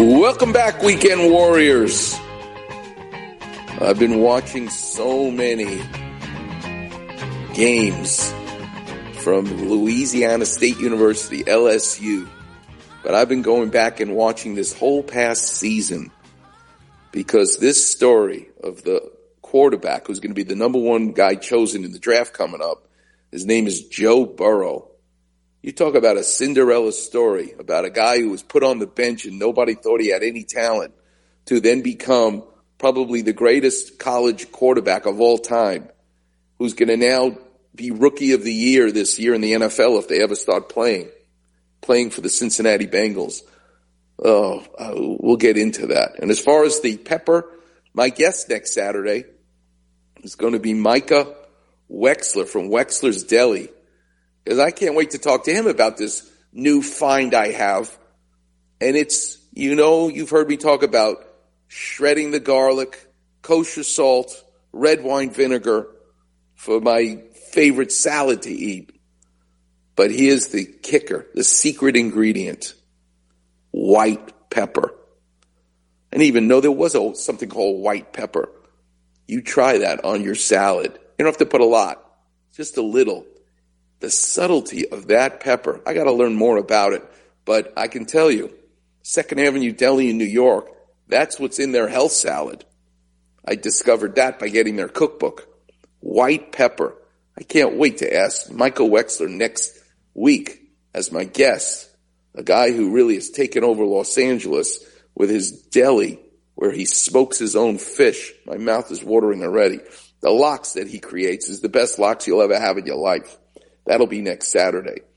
Welcome back, Weekend Warriors. I've been watching so many games from Louisiana State University, LSU, but I've been going back and watching this whole past season because this story of the quarterback who's going to be the number one guy chosen in the draft coming up, his name is Joe Burrow. You talk about a Cinderella story about a guy who was put on the bench and nobody thought he had any talent to then become probably the greatest college quarterback of all time, who's going to now be rookie of the year this year in the NFL if they ever start playing, playing for the Cincinnati Bengals. Oh, uh, we'll get into that. And as far as the pepper, my guest next Saturday is going to be Micah Wexler from Wexler's Deli because I can't wait to talk to him about this new find I have. And it's, you know, you've heard me talk about shredding the garlic, kosher salt, red wine vinegar for my favorite salad to eat. But here's the kicker, the secret ingredient, white pepper. Didn't even know there was a, something called white pepper. You try that on your salad. You don't have to put a lot, just a little the subtlety of that pepper. I got to learn more about it, but I can tell you, Second Avenue Deli in New York, that's what's in their health salad. I discovered that by getting their cookbook. White pepper. I can't wait to ask Michael Wexler next week as my guest, a guy who really has taken over Los Angeles with his deli where he smokes his own fish. My mouth is watering already. The lox that he creates is the best lox you'll ever have in your life. That'll be next Saturday.